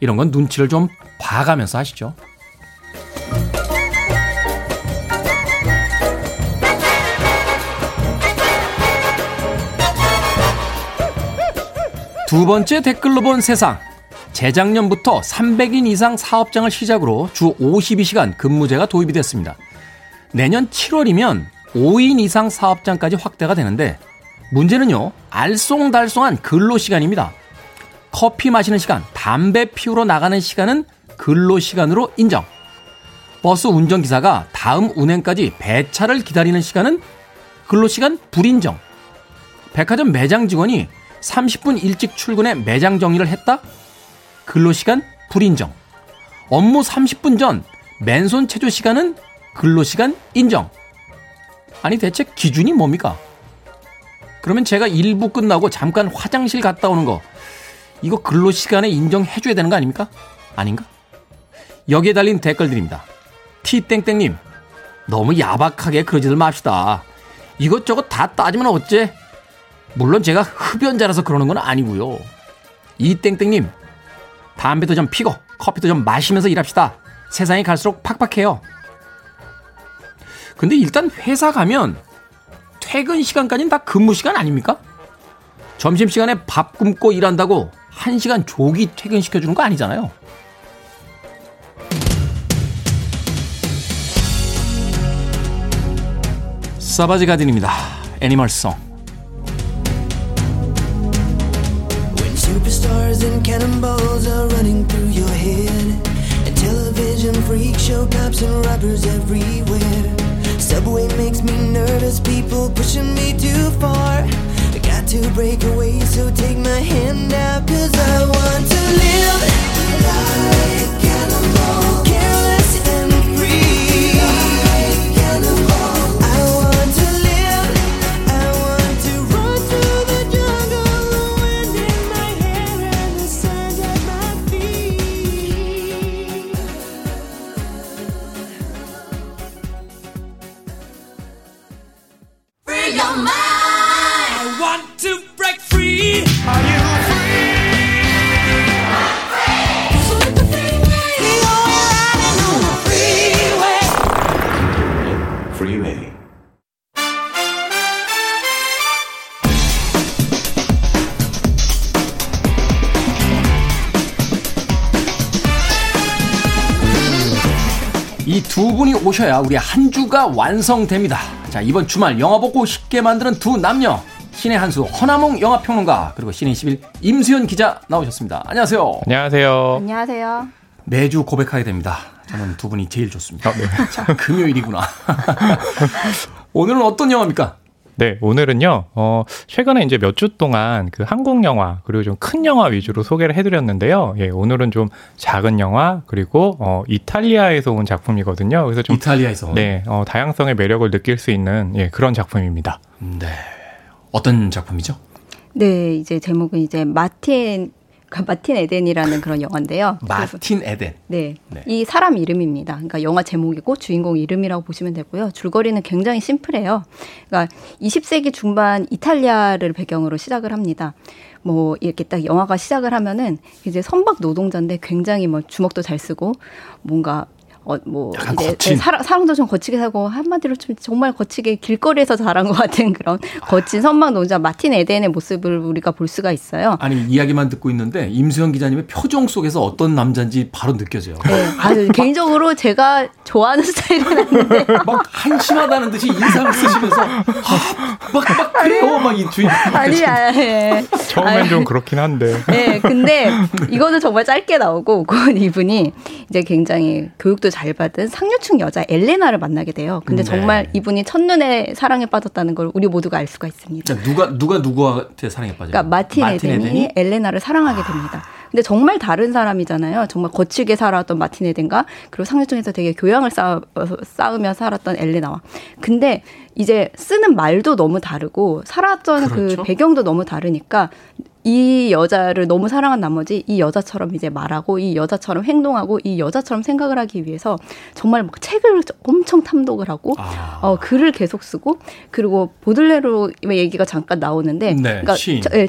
이런 건 눈치를 좀 봐가면서 하시죠. 두 번째 댓글로 본 세상. 재작년부터 300인 이상 사업장을 시작으로 주 52시간 근무제가 도입이 됐습니다. 내년 7월이면 5인 이상 사업장까지 확대가 되는데 문제는요, 알쏭달쏭한 근로 시간입니다. 커피 마시는 시간, 담배 피우러 나가는 시간은 근로 시간으로 인정. 버스 운전기사가 다음 운행까지 배차를 기다리는 시간은 근로 시간 불인정. 백화점 매장 직원이 30분 일찍 출근해 매장 정리를 했다? 근로시간 불인정. 업무 30분 전 맨손 체조 시간은 근로시간 인정. 아니 대체 기준이 뭡니까? 그러면 제가 일부 끝나고 잠깐 화장실 갔다 오는 거 이거 근로시간에 인정해줘야 되는 거 아닙니까? 아닌가? 여기에 달린 댓글들입니다. 티땡땡님 너무 야박하게 그러지들 맙시다. 이것저것 다 따지면 어째? 물론 제가 흡연자라서 그러는 건 아니고요. 이땡땡님 담배도 좀 피고 커피도 좀 마시면서 일합시다. 세상이 갈수록 팍팍해요. 근데 일단 회사 가면 퇴근 시간까지는 다 근무 시간 아닙니까? 점심 시간에 밥 굶고 일한다고 1시간 조기 퇴근시켜 주는 거 아니잖아요. 사바지 가딘입니다. 애니멀송. Superstars and cannonballs are running through your head. And television freak show cops and robbers everywhere. Subway makes me nervous, people pushing me too far. I got to break away, so take my hand out, cause I 오셔야 우리 한 주가 완성됩니다. 자, 이번 주말 영화 보고 쉽게 만드는 두 남녀. 신의 한수 허나몽 영화평론가 그리고 신의 11 임수현 기자 나오셨습니다. 안녕하세요. 안녕하세요. 안녕하세요. 매주 고백하게 됩니다. 저는 두 분이 제일 좋습니다. 네. 자, 금요일이구나. 오늘은 어떤 영화입니까? 네, 오늘은요, 어, 최근에 이제 몇 주 동안 그 한국 영화, 그리고 좀 큰 영화 위주로 소개를 해드렸는데요. 예, 오늘은 좀 작은 영화, 그리고, 어, 이탈리아에서 온 작품이거든요. 그래서 좀. 이탈리아에서. 네, 어, 다양성의 매력을 느낄 수 있는, 예, 그런 작품입니다. 네. 어떤 작품이죠? 네, 이제 제목은 이제 마틴 마틴 에덴이라는 그런 영화인데요. 마틴 에덴. 네, 네, 이 사람 이름입니다. 그러니까 영화 제목이고 주인공 이름이라고 보시면 되고요. 줄거리는 굉장히 심플해요. 그러니까 20세기 중반 이탈리아를 배경으로 시작을 합니다. 뭐 이렇게 딱 영화가 시작을 하면은 이제 선박 노동자인데 굉장히 뭐 주먹도 잘 쓰고 뭔가 어, 뭐, 이제 네, 사랑, 사랑도 좀 거치게 하고 한마디로 좀 정말 거치게 길거리에서 자란 것 같은 그런 거친 선박 노자 마틴 에덴의 모습을 우리가 볼 수가 있어요. 아니, 이야기만 듣고 있는데 임수영 기자님의 표정 속에서 어떤 남자인지 바로 느껴져요. 네. 아주 개인적으로 제가 좋아하는 스타일은 아닌데. 막 한심하다는 듯이 인상을 쓰시면서 아, 막, 막 그래요. 막이 주인. 아니, 아니. 네. 처음엔 아니, 좀 그렇긴 한데. 네. 근데 이거는 정말 짧게 나오고 그 이분이 이제 굉장히 교육도 잘 받은 상류층 여자 엘레나를 만나게 돼요. 근데 네. 정말 이분이 첫눈에 사랑에 빠졌다는 걸 우리 모두가 알 수가 있습니다. 누가 누가 누구한테 사랑에 빠져요? 그러니까 마틴, 마틴 에덴이, 에덴이 엘레나를 사랑하게 됩니다. 근데 정말 다른 사람이잖아요. 정말 거칠게 살았던 마틴 에덴과 그리고 상류층에서 되게 교양을 쌓, 쌓으며 살았던 엘레나와. 근데 이제 쓰는 말도 너무 다르고 살았던 그 그렇죠? 그 배경도 너무 다르니까 이 여자를 너무 사랑한 나머지 이 여자처럼 이제 말하고 이 여자처럼 행동하고 이 여자처럼 생각을 하기 위해서 정말 막 책을 엄청 탐독을 하고 아. 어, 글을 계속 쓰고 그리고 보들레로 얘기가 잠깐 나오는데 네, 그러니까 저, 예,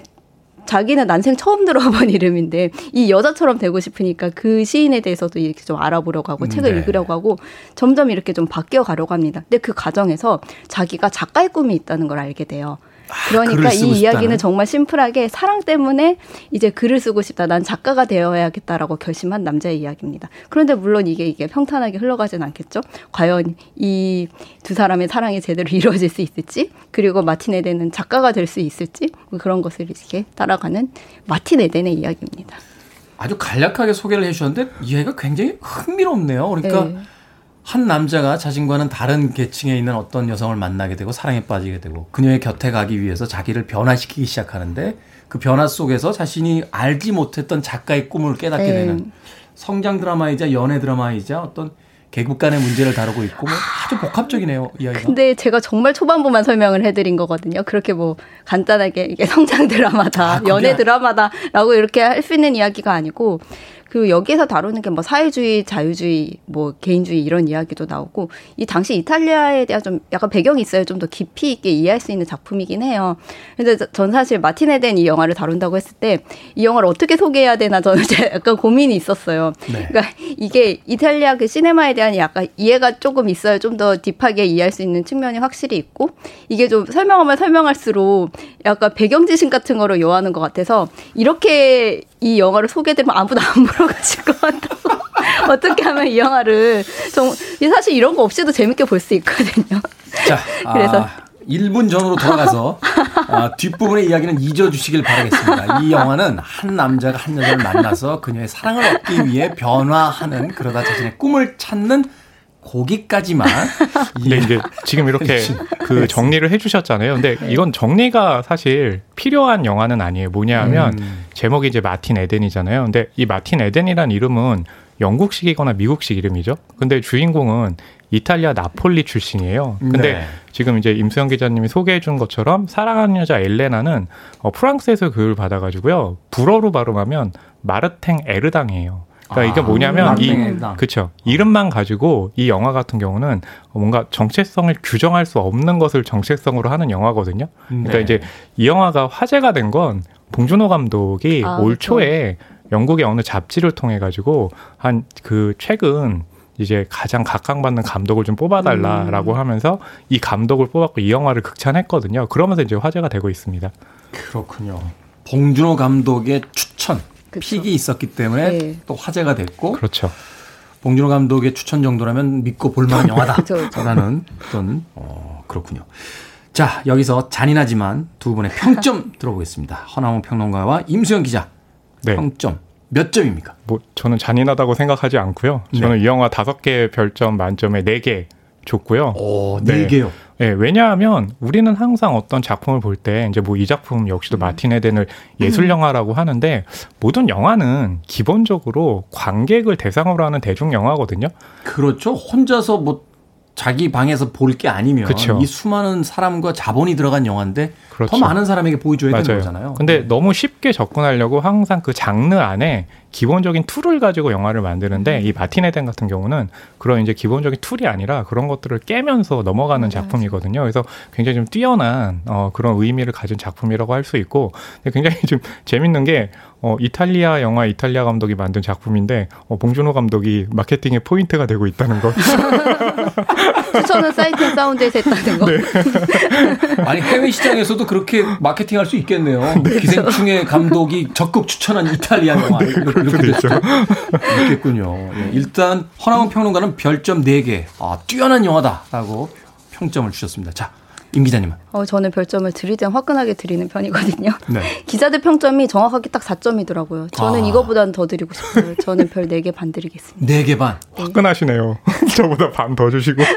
자기는 난생 처음 들어본 이름인데 이 여자처럼 되고 싶으니까 그 시인에 대해서도 이렇게 좀 알아보려고 하고 책을 네. 읽으려고 하고 점점 이렇게 좀 바뀌어 가려고 합니다. 근데 그 과정에서 자기가 작가의 꿈이 있다는 걸 알게 돼요. 그러니까 이 이야기는 정말 심플하게 사랑 때문에 이제 글을 쓰고 싶다. 난 작가가 되어야겠다라고 결심한 남자의 이야기입니다. 그런데 물론 이게 이게 평탄하게 흘러가진 않겠죠. 과연 이 두 사람의 사랑이 제대로 이루어질 수 있을지, 그리고 마틴 에덴은 작가가 될 수 있을지 뭐 그런 것을 이렇게 따라가는 마틴 에덴의 이야기입니다. 아주 간략하게 소개를 해주셨는데 이야기가 굉장히 흥미롭네요. 그러니까. 네. 한 남자가 자신과는 다른 계층에 있는 어떤 여성을 만나게 되고 사랑에 빠지게 되고 그녀의 곁에 가기 위해서 자기를 변화시키기 시작하는데 그 변화 속에서 자신이 알지 못했던 작가의 꿈을 깨닫게 네. 되는 성장 드라마이자 연애 드라마이자 어떤 계급 간의 문제를 다루고 있고 뭐 아주 복합적이네요 이야기가. 근데 제가 정말 초반부만 설명을 해드린 거거든요. 그렇게 뭐 간단하게 이게 성장 드라마다, 아, 연애 드라마다라고 이렇게 할 수 있는 이야기가 아니고 그 여기에서 다루는 게 뭐 사회주의, 자유주의, 뭐 개인주의 이런 이야기도 나오고 이 당시 이탈리아에 대한 좀 약간 배경이 있어요. 좀더 깊이 있게 이해할 수 있는 작품이긴 해요. 근데 전 사실 마틴에 대한 이 영화를 다룬다고 했을 때 이 영화를 어떻게 소개해야 되나 저는 약간 고민이 있었어요. 네. 그러니까 이게 이탈리아 그 시네마에 대한 약간 이해가 조금 있어야 좀 더 딥하게 이해할 수 있는 측면이 확실히 있고 이게 좀 설명하면 설명할수록 약간 배경 지식 같은 거를 요하는 것 같아서 이렇게 이 영화를 소개되면 아무도 안 가실 것 같아서 어떻게 하면 이 영화를 좀 사실 이런 거 없이도 재밌게 볼 수 있거든요. 자, 그래서 아, 1분 전으로 돌아가서 아, 뒷부분의 이야기는 잊어주시길 바라겠습니다. 이 영화는 한 남자가 한 여자를 만나서 그녀의 사랑을 얻기 위해 변화하는 그러다 자신의 꿈을 찾는 거기까지만. 근데 이제 지금 이렇게 그 정리를 해주셨잖아요. 근데 이건 정리가 사실 필요한 영화는 아니에요. 뭐냐하면 음. 제목이 이제 마틴 에덴이잖아요. 근데 이 마틴 에덴이란 이름은 영국식이거나 미국식 이름이죠. 근데 주인공은 이탈리아 나폴리 출신이에요. 근데 네. 지금 이제 임수영 기자님이 소개해 준 것처럼 사랑하는 여자 엘레나는 어, 프랑스에서 교육을 받아가지고요. 불어로 발음하면 마르탱 에르당이에요. 그러니까 이게 아, 뭐냐면 이 그쵸 이름만 가지고 이 영화 같은 경우는 뭔가 정체성을 규정할 수 없는 것을 정체성으로 하는 영화거든요. 그러니까 네. 이제 이 영화가 화제가 된 건 봉준호 감독이 아, 올 초에 영국의 어느 잡지를 통해 가지고 한 그 최근 이제 가장 각광받는 감독을 좀 뽑아달라라고 음. 하면서 이 감독을 뽑았고 이 영화를 극찬했거든요. 그러면서 이제 화제가 되고 있습니다. 그렇군요. 봉준호 감독의 추천 그쵸. 픽이 있었기 때문에 네. 또 화제가 됐고 그렇죠. 봉준호 감독의 추천 정도라면 믿고 볼만한 영화다 라는 어떤 어, 그렇군요. 자 여기서 잔인하지만 두 분의 평점 들어보겠습니다. 허나무 평론가와 임수영 기자 네. 평점 몇 점입니까? 뭐 저는 잔인하다고 생각하지 않고요. 저는 네. 이 영화 다섯 개 별점 만점에 네 개 줬고요. 오, 네, 네 개요. 네, 왜냐하면 우리는 항상 어떤 작품을 볼 때 이제 뭐 이 작품 역시도 음. 마틴 에덴을 예술 영화라고 하는데 모든 영화는 기본적으로 관객을 대상으로 하는 대중 영화거든요. 그렇죠. 혼자서 뭐 자기 방에서 볼 게 아니면 그쵸. 이 수많은 사람과 자본이 들어간 영화인데 그렇죠. 더 많은 사람에게 보여줘야 맞아요. 되는 거잖아요. 근데 너무 쉽게 접근하려고 항상 그 장르 안에 기본적인 tool을 가지고 영화를 만드는데 이 마틴 에덴 같은 경우는 그런 이제 기본적인 tool이 아니라 그런 것들을 깨면서 넘어가는 작품이거든요. 그래서 굉장히 좀 뛰어난 어, 그런 의미를 가진 작품이라고 할 수 있고 굉장히 좀 재밌는 게 어, 이탈리아 영화 이탈리아 감독이 만든 작품인데 어, 봉준호 감독이 마케팅의 포인트가 되고 있다는 거. 추천은 사이트 사운드에서 했다는 거. 아니 해외 시장에서도 그렇게 마케팅할 수 있겠네요. 기생충의 감독이 적극 추천한 이탈리아 영화 이렇게, 이렇게 됐죠. 있겠군요. 예, 일단 허나운 평론가는 별점 4개, 아, 뛰어난 영화다라고 평점을 주셨습니다. 자, 임 기자님은? 어, 저는 별점을 드리든 화끈하게 드리는 편이거든요. 네. 기자들 평점이 정확하게 딱 4점이더라고요. 저는 아. 이거보다는 더 드리고 싶어요. 저는 별 4개 반 드리겠습니다. 4개 반. 화끈하시네요. 저보다 반 더 주시고.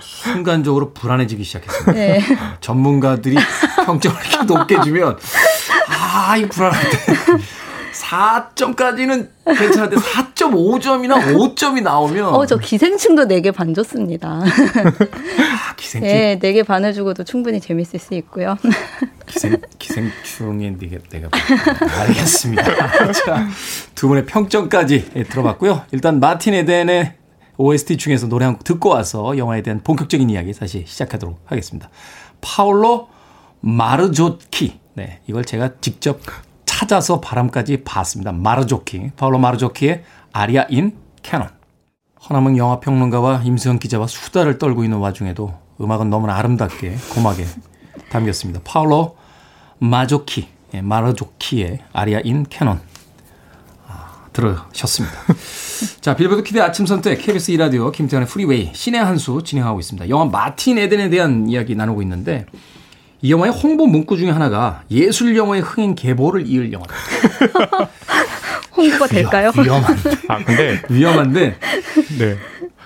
순간적으로 불안해지기 시작했습니다. 네. 전문가들이 평점을 이렇게 높게 주면 아, 이 불안한데. 4점까지는 괜찮은데 4.5점이나 5점이 나오면 어, 저 기생충도 4개 반 줬습니다. 아, 기생충. 네, 4개 반을 주고도 충분히 재밌을 수 있고요. 기생, 기생충의 내가, 내가. 알겠습니다. 자, 두 분의 평점까지 예, 들어봤고요. 일단 마틴 에덴의 OST 중에서 노래 한 곡 듣고 와서 영화에 대한 본격적인 이야기 다시 시작하도록 하겠습니다. 파울로 마르조키. 네, 이걸 제가 직접 찾아서 발음까지 봤습니다. 마르조키. 파울로 마르조키의 Aria in Canon. 허남은 영화평론가와 임수영 기자와 수다를 떨고 있는 와중에도 음악은 너무나 아름답게 고막에 감겼습니다. 파울로 마조키, 예, 마르조키의 Aria in Canon 아, 들으셨습니다. 자, 빌보드 kid 아침 선택 KBS 2라디오 김태훈의 프리웨이 신의 한 수 진행하고 있습니다. 영화 마틴 에덴에 대한 이야기 나누고 있는데 이 영화의 홍보 문구 중에 하나가 예술 영화의 흥행 계보를 이을 영화다. 홍보가 될까요? 위험한데. 아, 근데 위험한데 네.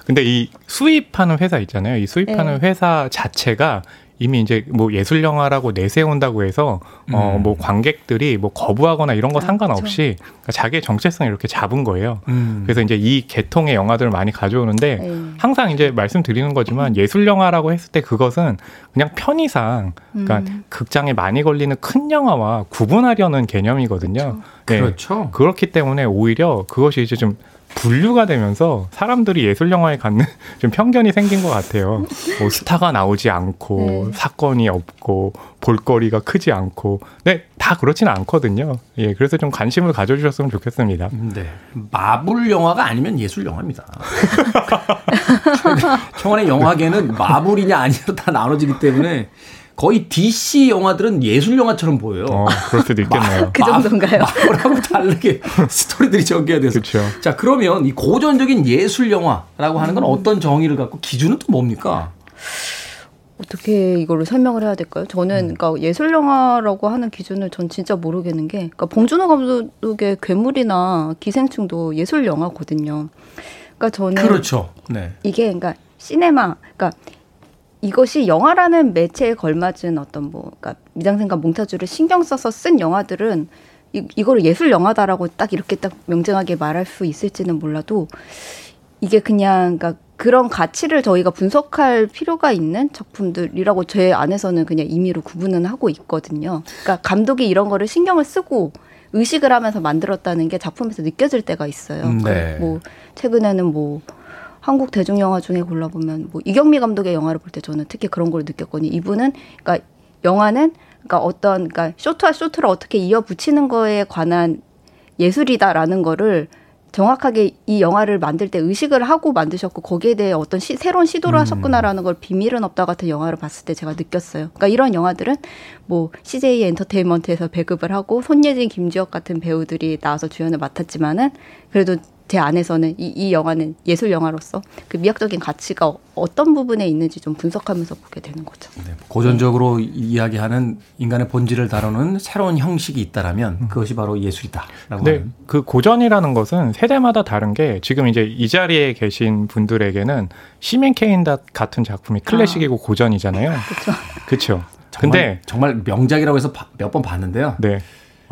근데 이 수입하는 회사 있잖아요. 이 수입하는 네. 회사 자체가 이미 이제 뭐 예술 영화라고 내세운다고 해서 어 음. 뭐 관객들이 뭐 거부하거나 이런 거 상관없이 그러니까 자기의 정체성을 이렇게 잡은 거예요. 음. 그래서 이제 이 계통의 영화들을 많이 가져오는데 네. 항상 이제 말씀드리는 거지만 예술 영화라고 했을 때 그것은 그냥 편의상 그러니까 음. 극장에 많이 걸리는 큰 영화와 구분하려는 개념이거든요. 네. 그렇죠. 그렇기 때문에 오히려 그것이 이제 좀 분류가 되면서 사람들이 예술 영화에 갖는 좀 편견이 생긴 것 같아요. 뭐 스타가 나오지 않고 네. 사건이 없고 볼거리가 크지 않고, 네, 다 그렇지는 않거든요. 예, 그래서 좀 관심을 가져주셨으면 좋겠습니다. 네. 마블 영화가 아니면 예술 영화입니다. 청원의 영화계는 마블이냐 아니냐 다 나눠지기 때문에 거의 DC 영화들은 예술 영화처럼 보여요. 어, 그럴 수도 있겠네요. 그 정도인가요? 마블하고 다르게 스토리들이 전개가 돼서. 그렇죠. 자, 그러면 이 고전적인 예술 영화라고 하는 건 어떤 정의를 갖고 기준은 또 뭡니까? 어떻게 이거를 설명을 해야 될까요? 저는 그러니까 예술 영화라고 하는 기준을 전 진짜 모르겠는 게 그러니까 봉준호 감독의 괴물이나 기생충도 예술 영화거든요. 그러니까 저는 그렇죠. 네. 이게 그러니까 시네마 그러니까 이것이 영화라는 매체에 걸맞은 어떤 뭐 그러니까 미장센과 몽타주를 신경 써서 쓴 영화들은 이, 이거를 예술 영화다라고 딱 이렇게 딱 명정하게 말할 수 있을지는 몰라도 이게 그냥 그러니까 그런 가치를 저희가 분석할 필요가 있는 작품들이라고 제 안에서는 그냥 임의로 구분은 하고 있거든요. 그러니까 감독이 이런 거를 신경을 쓰고 의식을 하면서 만들었다는 게 작품에서 느껴질 때가 있어요. 음, 네. 뭐 최근에는 뭐 한국 대중 영화 중에 골라보면 뭐 이경미 감독의 영화를 볼 때 저는 특히 그런 걸 느꼈거든요. 이분은 그러니까 영화는 그러니까 어떤 그러니까 쇼트와 쇼트를 어떻게 이어 붙이는 거에 관한 예술이다라는 거를 정확하게 이 영화를 만들 때 의식을 하고 만드셨고 거기에 대해 어떤 시, 새로운 시도를 하셨구나라는 걸 비밀은 없다 같은 영화를 봤을 때 제가 느꼈어요. 그러니까 이런 영화들은 뭐 CJ 엔터테인먼트에서 배급을 하고 손예진, 김주혁 같은 배우들이 나와서 주연을 맡았지만은 그래도 제 안에서는 이, 이 영화는 예술 영화로서 그 미학적인 가치가 어- 어떤 부분에 있는지 좀 분석하면서 보게 되는 거죠. 네, 고전적으로 이야기하는 인간의 본질을 다루는 새로운 형식이 있다라면 그것이 바로 예술이다라고 네, 하는. 그 고전이라는 것은 세대마다 다른 게 지금 이제 이 자리에 계신 분들에게는 시민 케인 같은 작품이 클래식이고 고전이잖아요. 그렇죠. 그렇죠. 정말, 근데 정말 명작이라고 해서 몇 번 봤는데요. 네.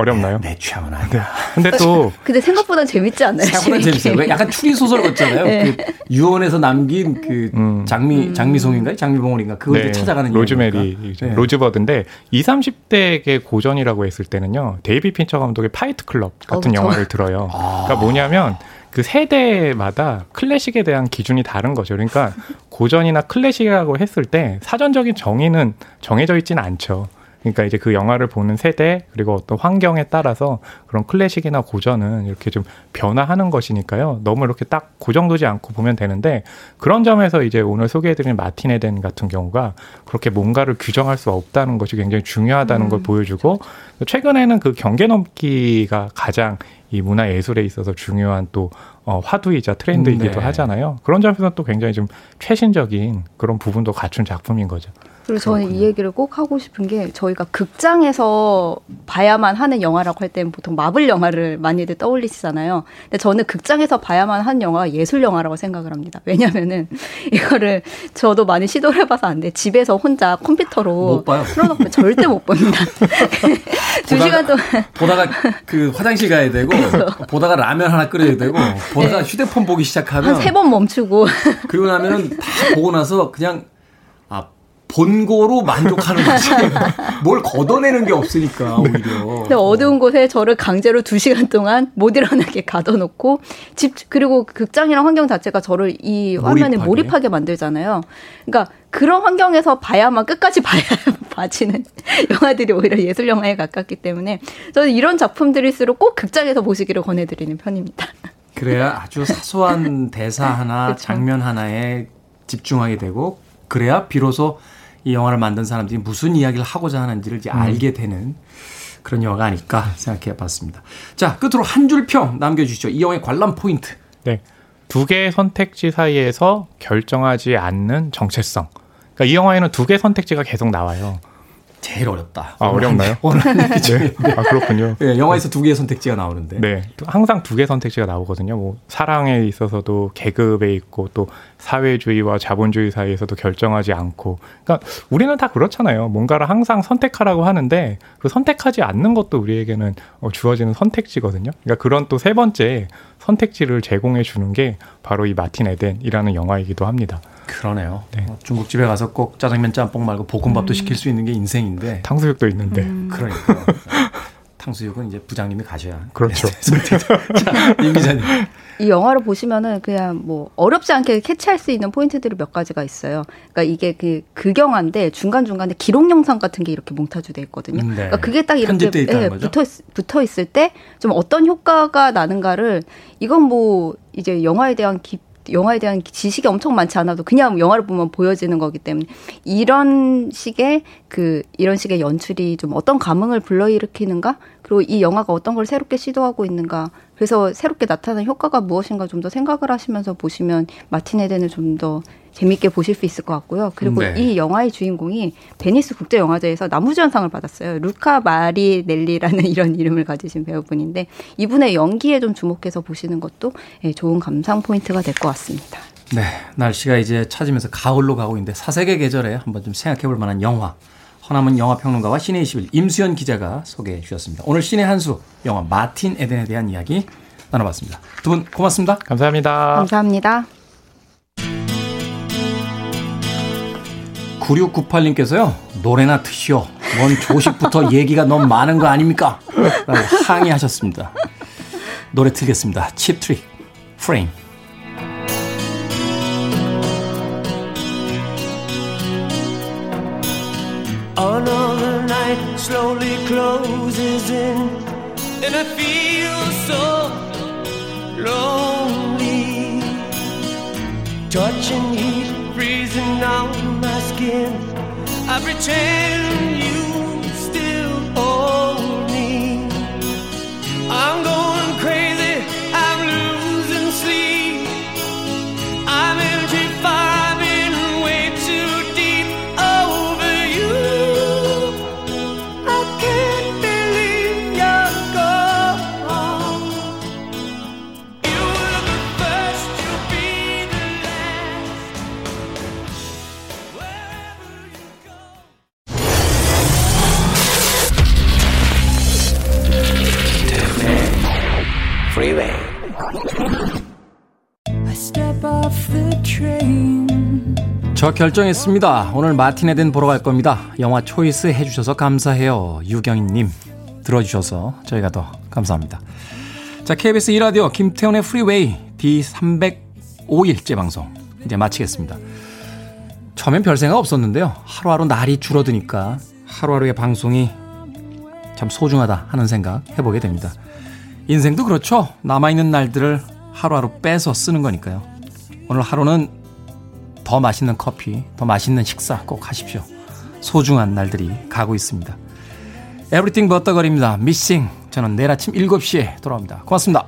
어렵나요? 내 취향은 아니야. 근데 또 근데 생각보다 재밌지 않나요? 생각보다. 재밌어요. 왜 약간 추리 소설 같잖아요. 네. 그 유언에서 남긴 그 장미 장미송인가요? 장미봉오린가? 그걸 이제 찾아가는 음. 네. 로즈메리. 네. Rosebud인데 20, 30대의 고전이라고 했을 때는요. 데이비드 핀처 감독의 Fight Club 같은 어, 저- 영화를 들어요. 그러니까 뭐냐면 그 세대마다 클래식에 대한 기준이 다른 거죠. 그러니까 고전이나 클래식이라고 했을 때 사전적인 정의는 정해져 있지는 않죠. 그러니까 이제 그 영화를 보는 세대 그리고 어떤 환경에 따라서 그런 클래식이나 고전은 이렇게 좀 변화하는 것이니까요. 너무 이렇게 딱 고정두지 않고 보면 되는데 그런 점에서 이제 오늘 소개해드린 마틴 에 덴 같은 경우가 그렇게 뭔가를 규정할 수 없다는 것이 굉장히 중요하다는 걸 보여주고 최근에는 그 경계 넘기가 가장 이 문화 예술에 있어서 중요한 또 어, 화두이자 트렌드이기도 네. 하잖아요. 그런 점에서 또 굉장히 좀 최신적인 그런 부분도 갖춘 작품인 거죠. 그리고 저는 이 얘기를 꼭 하고 싶은 게 저희가 극장에서 봐야만 하는 영화라고 할 때는 보통 마블 영화를 많이들 떠올리시잖아요. 근데 저는 극장에서 봐야만 하는 영화가 예술 영화라고 생각을 합니다. 왜냐면은 이거를 저도 많이 시도를 해봐서 안 돼. 집에서 혼자 컴퓨터로 못 봐요. 틀어놓으면 절대 못 봅니다. 두 보다가- 시간 동안 보다가 그 화장실 가야 되고 보다가 라면 하나 끓여야 되고 보다가 휴대폰 보기 시작하면 한 세 번 멈추고 그리고 나면은 다 보고 나서 그냥 아 본고로 만족하는 거지. 뭘 걷어내는 게 없으니까 오히려. 근데 어두운 곳에 저를 강제로 두 시간 동안 못 일어나게 가둬놓고 집 그리고 극장이랑 환경 자체가 저를 이 화면에 몰입하게. 몰입하게 만들잖아요. 그러니까 그런 환경에서 봐야만 끝까지 봐야 봐지는 영화들이 오히려 예술 영화에 가깝기 때문에 저는 이런 작품들일수록 꼭 극장에서 보시기를 권해드리는 편입니다. 그래야 아주 사소한 대사 하나. 장면 하나에 집중하게 되고 그래야 비로소 이 영화를 만든 사람들이 무슨 이야기를 하고자 하는지를 이제 알게 되는 그런 영화가 아닐까 생각해 봤습니다. 자, 끝으로 한 줄 평 남겨주시죠. 이 영화의 관람 포인트. 네. 두 개의 선택지 사이에서 결정하지 않는 정체성. 그러니까 이 영화에는 두 개의 선택지가 계속 나와요. 제일 어렵다. 아, 어렵나요? 중에. 네. 아, 그렇군요. 예, 영화에서 두 개의 선택지가 나오는데. 네. 항상 두개 선택지가 나오거든요. 뭐, 사랑에 있어서도 계급에 있고 또 사회주의와 자본주의 사이에서도 결정하지 않고. 그러니까 우리는 다 그렇잖아요. 뭔가를 항상 선택하라고 하는데 그 선택하지 않는 것도 우리에게는 어, 주어지는 선택지거든요. 그러니까 그런 또 세 번째 선택지를 제공해 주는 게 바로 이 마틴 에덴이라는 영화이기도 합니다. 그러네요. 어, 중국집에 가서 꼭 짜장면 짬뽕 말고 볶음밥도 시킬 수 있는 게 인생인데. 탕수육도 있는데. 그러니까. 탕수육은 이제 부장님이 가셔야. 그렇죠. 자, 임 기자님. 이 영화를 보시면은 그냥 뭐 어렵지 않게 캐치할 수 있는 포인트들이 몇 가지가 있어요. 그러니까 이게 그 극영화인데 중간 중간에 기록 영상 같은 게 이렇게 몽타주돼 있거든요. 음, 네. 그러니까 그게 딱 이렇게 예, 거죠? 붙어 있- 붙어 있을 때 좀 어떤 효과가 나는가를 이건 뭐 이제 영화에 대한 기, 영화에 대한 지식이 엄청 많지 않아도 그냥 영화를 보면 보여지는 거기 때문에 이런 식의 그 이런 식의 연출이 좀 어떤 감흥을 불러일으키는가 그리고 이 영화가 어떤 걸 새롭게 시도하고 있는가 그래서 새롭게 나타난 효과가 무엇인가 좀 더 생각을 하시면서 보시면 마틴 에덴을 좀 더 재밌게 보실 수 있을 것 같고요. 그리고 네. 이 영화의 주인공이 베니스 국제영화제에서 남우주연상을 받았어요. 루카 마리넬리라는 이런 이름을 가지신 배우분인데 이분의 연기에 좀 주목해서 보시는 것도 예, 좋은 감상 포인트가 될 것 같습니다. 네, 날씨가 이제 차지면서 가을로 가고 있는데 사색의 계절에 한번 좀 생각해 볼 만한 영화. 허남은 영화평론가와 신의 21 임수연 기자가 소개해 주셨습니다. 오늘 신의 한수 영화 마틴 에덴에 대한 이야기 나눠봤습니다. 두 분 고맙습니다. 감사합니다. 감사합니다. 9698님께서요, 노래나 트시오. 뭔 조식부터 얘기가 너무 많은 거 아닙니까? 라고 항의하셨습니다. 노래 틀겠습니다. 칩트릭, 프레임. Slowly closes in, and I feel so lonely. Touching heat freezing on my skin. I pretend you still hold me. I'm 저 결정했습니다. 오늘 마틴에덴 보러 갈 겁니다. 영화 choice 해주셔서 감사해요. 유경희님 들어주셔서 저희가 더 감사합니다. 자 KBS 2라디오 김태훈의 프리웨이 D305일째 방송 이제 마치겠습니다. 처음엔 별 생각 없었는데요. 하루하루 날이 줄어드니까 하루하루의 방송이 참 소중하다 하는 생각 해보게 됩니다. 인생도 그렇죠. 남아있는 날들을 하루하루 빼서 쓰는 거니까요. 오늘 하루는 더 맛있는 커피, 더 맛있는 식사 꼭 하십시오. 소중한 날들이 가고 있습니다. 에브리띵 버터걸입니다. 미싱. 저는 내일 아침 7시에 돌아옵니다. 고맙습니다.